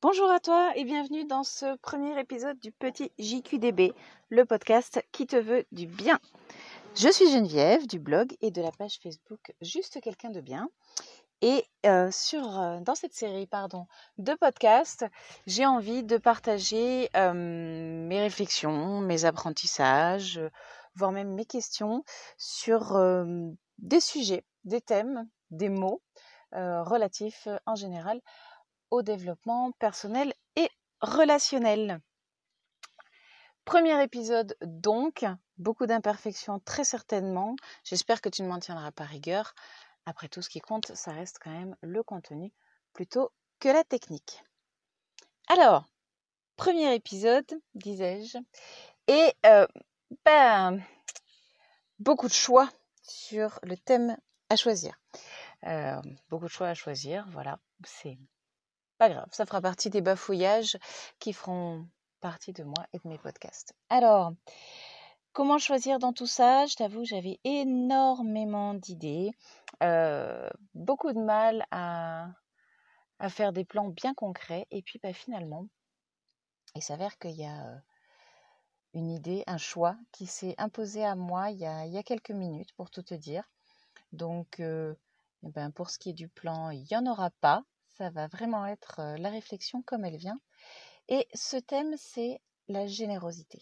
Bonjour à toi et bienvenue dans ce premier épisode du petit JQDB, le podcast qui te veut du bien. Je suis Geneviève du blog et de la page Facebook Juste quelqu'un de bien. Et euh, sur, euh, dans cette série pardon, de podcasts, j'ai envie de partager euh, mes réflexions, mes apprentissages, voire même mes questions sur des sujets, des thèmes, des mots relatifs en général au développement personnel et relationnel. Premier épisode donc, beaucoup d'imperfections très certainement. J'espère que tu ne m'en tiendras pas rigueur. Après tout, ce qui compte, ça reste quand même le contenu plutôt que la technique. Alors, premier épisode, disais-je, et euh, ben, beaucoup de choix sur le thème à choisir. Euh, beaucoup de choix à choisir, voilà, c'est pas grave, ça fera partie des bafouillages qui feront partie de moi et de mes podcasts. Alors, comment choisir dans tout ça? Je t'avoue, j'avais énormément d'idées, euh, beaucoup de mal à, faire des plans bien concrets. Et puis, bah, finalement, il s'avère qu'il y a euh, une idée, un choix qui s'est imposé à moi il y, a, il y a, quelques minutes, pour tout te dire. Donc, euh, eh ben, pour ce qui est du plan, il n'y en aura pas. Ça va vraiment être la réflexion comme elle vient. Et ce thème, c'est la générosité.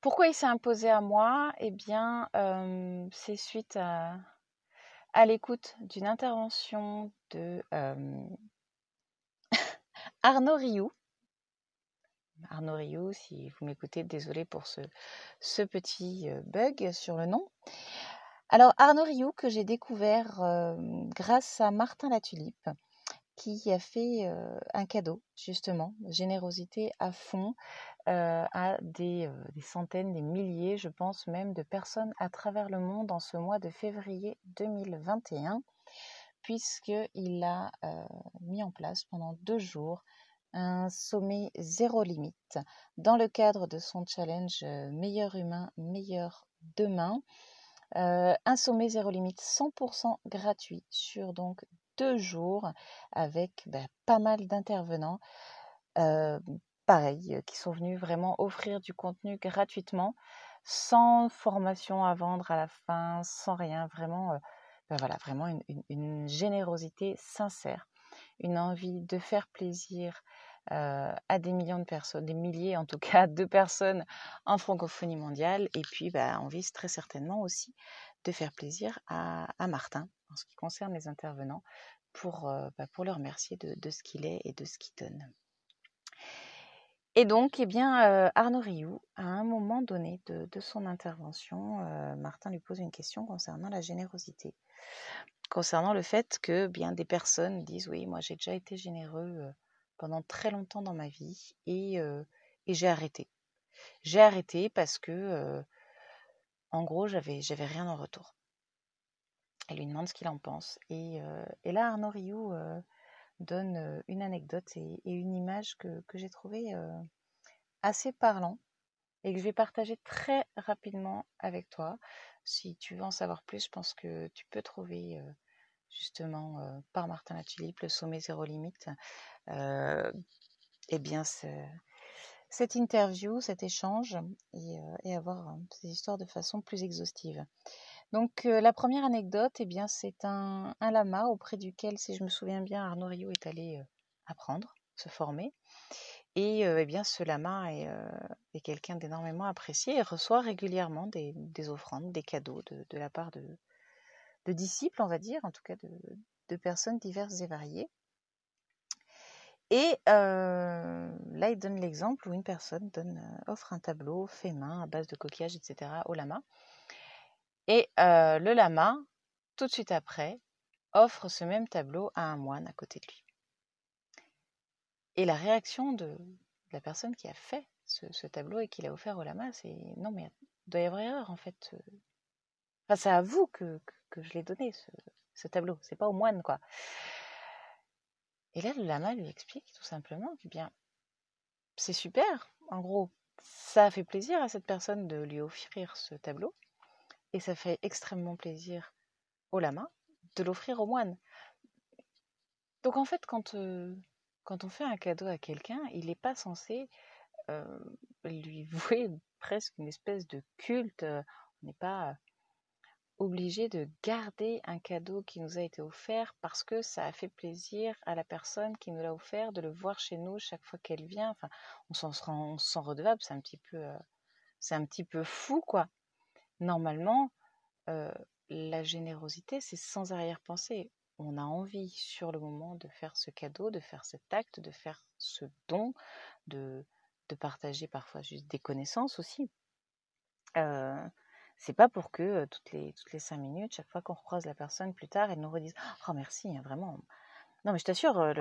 Pourquoi il s'est imposé à moi? Eh bien, c'est suite à, l'écoute d'une intervention de Arnaud Rioux. Arnaud Rioux, si vous m'écoutez, désolé pour ce, petit bug sur le nom. Alors, Arnaud Rioux, que j'ai découvert grâce à Martin Latulipe, qui a fait un cadeau, justement, générosité à fond, à des, des, centaines, des milliers, je pense même, de personnes à travers le monde en ce mois de février 2021, puisqu'il a mis en place pendant deux jours un sommet zéro limite dans le cadre de son challenge Meilleur humain, meilleur demain. Un sommet zéro limite 100% gratuit sur donc deux jours avec bah, pas mal d'intervenants, euh, pareil, qui sont venus vraiment offrir du contenu gratuitement, sans formation à vendre à la fin, sans rien, vraiment, euh, bah, voilà, vraiment une, générosité sincère, une envie de faire plaisir euh, à des millions de personnes, des milliers en tout cas de personnes en francophonie mondiale, et puis bah, on vise très certainement aussi de faire plaisir à, Martin en ce qui concerne les intervenants pour, euh, bah, pour le remercier de, ce qu'il est et de ce qu'il donne. Et donc, eh bien, euh, Arnaud Rioux, à un moment donné de, de son intervention, euh, Martin lui pose une question concernant la générosité, concernant le fait que bien des personnes disent oui, moi j'ai déjà été généreux pendant très longtemps dans ma vie et, et j'ai arrêté. J'ai arrêté parce que, en gros, j'avais j'avais rien en retour. Elle lui demande ce qu'il en pense. Et, euh, là, Arnaud Rioux euh, donne euh, une anecdote et, et une image que, que j'ai trouvée assez parlant et que je vais partager très rapidement avec toi. Si tu veux en savoir plus, je pense que tu peux trouver justement par Martin Latulipe le sommet zéro limite. eh bien, cette interview, cet échange et, et avoir ces histoires de façon plus exhaustive. Donc la première anecdote, eh bien, c'est un, lama auprès duquel, si je me souviens bien, Arnaud Rio est allé apprendre, se former. Et eh bien, ce lama est, quelqu'un d'énormément apprécié et reçoit régulièrement des, offrandes, des cadeaux de, la part de, disciples, on va dire, en tout cas de, personnes diverses et variées. Et là, il donne l'exemple où une personne donne, offre un tableau fait main à base de coquillage, etc. au lama. Et le lama, tout de suite après, offre ce même tableau à un moine à côté de lui. Et la réaction de, la personne qui a fait ce, tableau et qui l'a offert au lama, c'est non mais il doit y avoir erreur en fait. Enfin, c'est à vous que, je l'ai donné ce, tableau, c'est pas au moine quoi. Et là, le lama lui explique tout simplement que bien, c'est super, en gros, ça fait plaisir à cette personne de lui offrir ce tableau, et ça fait extrêmement plaisir au lama de l'offrir au moine. Donc en fait, quand, quand on fait un cadeau à quelqu'un, il n'est pas censé lui vouer presque une espèce de culte. On n'est pas obligé de garder un cadeau qui nous a été offert parce que ça a fait plaisir à la personne qui nous l'a offert de le voir chez nous chaque fois qu'elle vient. Enfin, on s'en sent redevable, c'est un petit peu, c'est un petit peu fou quoi. Normalement, la générosité, c'est sans arrière-pensée. On a envie sur le moment de faire ce cadeau, de faire cet acte, de faire ce don, de, de partager parfois juste des connaissances aussi. Euh, c'est pas pour que toutes les toutes les cinq minutes, chaque fois qu'on recroise la personne plus tard, elle nous redise oh merci hein, vraiment. Non mais je t'assure,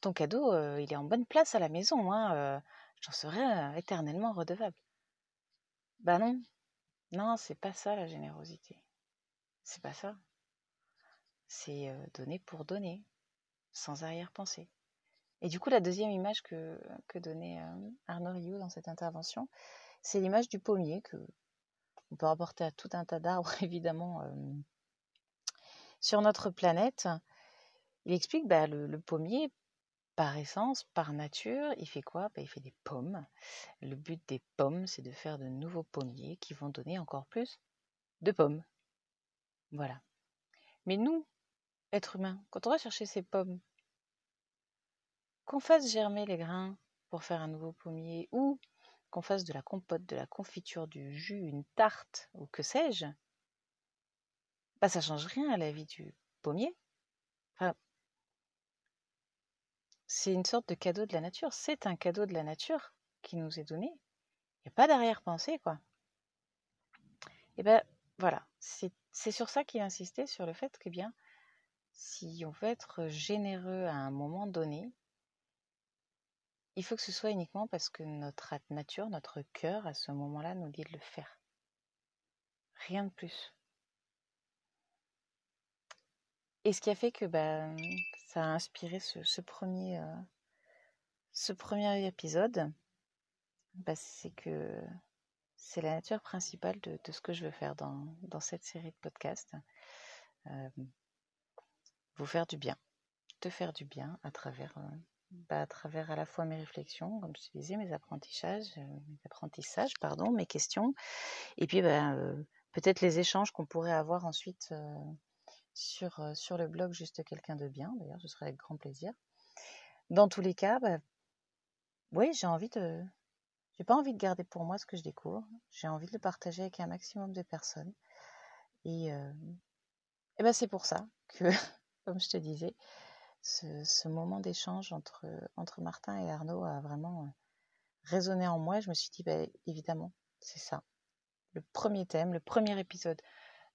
ton cadeau, il est en bonne place à la maison, hein, j'en serai éternellement redevable. Bah non, non c'est pas ça la générosité, c'est pas ça. C'est donner pour donner, sans arrière-pensée. Et du coup, la deuxième image que, que donnait Arnaud Rioux dans cette intervention, c'est l'image du pommier que on peut rapporter à tout un tas d'arbres, évidemment, sur notre planète. Il explique bah, le, pommier, par essence, par nature, il fait quoi? Bah, Il fait des pommes. Le but des pommes, c'est de faire de nouveaux pommiers qui vont donner encore plus de pommes. Voilà. Mais nous, êtres humains, quand on va chercher ces pommes, qu'on fasse germer les grains pour faire un nouveau pommier ou qu'on fasse de la compote, de la confiture, du jus, une tarte ou que sais-je, bah ça change rien à la vie du pommier. c'est une sorte de cadeau de la nature. C'est un cadeau de la nature qui nous est donné. Il n'y a pas d'arrière-pensée, quoi. Et ben voilà, c'est sur ça qu'il insistait, sur le fait que bien, si on veut être généreux à un moment donné, il faut que ce soit uniquement parce que notre nature, notre cœur, à ce moment-là, nous dit de le faire. Rien de plus. Et ce qui a fait que bah, ça a inspiré ce, premier, euh, premier épisode, bah, c'est que c'est la nature principale de, ce que je veux faire dans, cette série de podcasts. Euh, vous faire du bien, te faire du bien à travers euh, bah, à travers à la fois mes réflexions, comme je te disais, mes apprentissages, euh, mes apprentissages, pardon, mes questions, et puis bah, euh, peut-être les échanges qu'on pourrait avoir ensuite euh, sur, sur le blog Juste quelqu'un de bien. D'ailleurs, ce serait avec grand plaisir. Dans tous les cas, bah, oui, j'ai envie de, j'ai pas envie de garder pour moi ce que je découvre. J'ai envie de le partager avec un maximum de personnes. Et, et ben c'est pour ça que, comme je te disais, ce, moment d'échange entre, entre Martin et Arnaud a vraiment euh, résonné en moi. Je me suis dit, bah, évidemment, c'est ça. Le premier thème, le premier épisode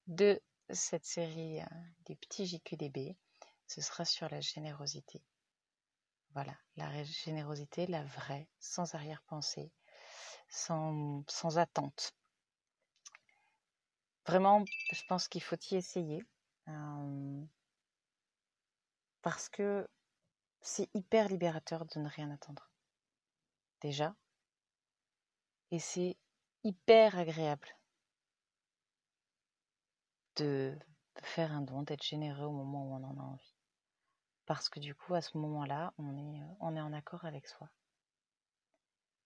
de cette série euh, des petits JQDB, ce sera sur la générosité. Voilà, la générosité, la vraie, sans arrière-pensée, sans, sans attente. Vraiment, je pense qu'il faut y essayer. Euh, parce que c'est hyper libérateur de ne rien attendre. Déjà. Et c'est hyper agréable de faire un don, d'être généreux au moment où on en a envie. Parce que du coup, à ce moment-là, on est, on est en accord avec soi.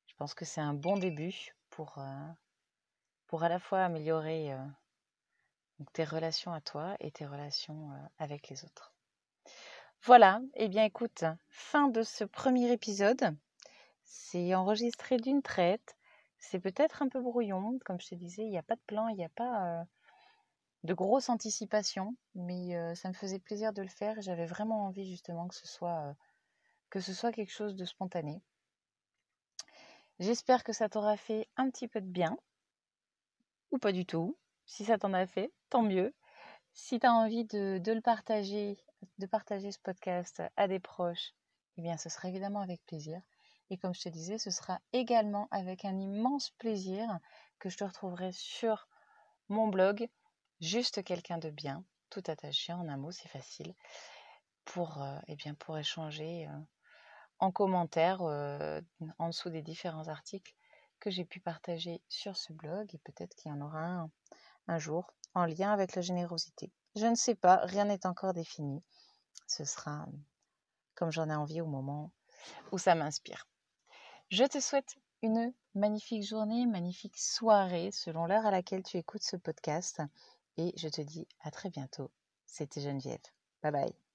Je pense que c'est un bon début pour, euh, pour à la fois améliorer euh, tes relations à toi et tes relations euh, avec les autres. Voilà, eh bien écoute, fin de ce premier épisode. C'est enregistré d'une traite. C'est peut-être un peu brouillon, comme je te disais, il n'y a pas de plan, il n'y a pas euh, de grosse anticipation, mais euh, ça me faisait plaisir de le faire j'avais vraiment envie justement que ce soit, euh, que ce soit quelque chose de spontané. J'espère que ça t'aura fait un petit peu de bien, ou pas du tout. Si ça t'en a fait, tant mieux. Si tu as envie de, le partager de partager ce podcast à des proches, eh bien, ce sera évidemment avec plaisir. Et comme je te disais, ce sera également avec un immense plaisir que je te retrouverai sur mon blog, juste quelqu'un de bien, tout attaché en un mot, c'est facile, pour, euh, eh échanger euh, en commentaire euh, en dessous des différents articles que j'ai pu partager sur ce blog et peut-être qu'il y en aura un jour en lien avec la générosité. Je ne sais pas, rien n'est encore défini. Ce sera comme j'en ai envie au moment où ça m'inspire. Je te souhaite une magnifique journée, magnifique soirée selon l'heure à laquelle tu écoutes ce podcast et je te dis à très bientôt. C'était Geneviève. Bye bye.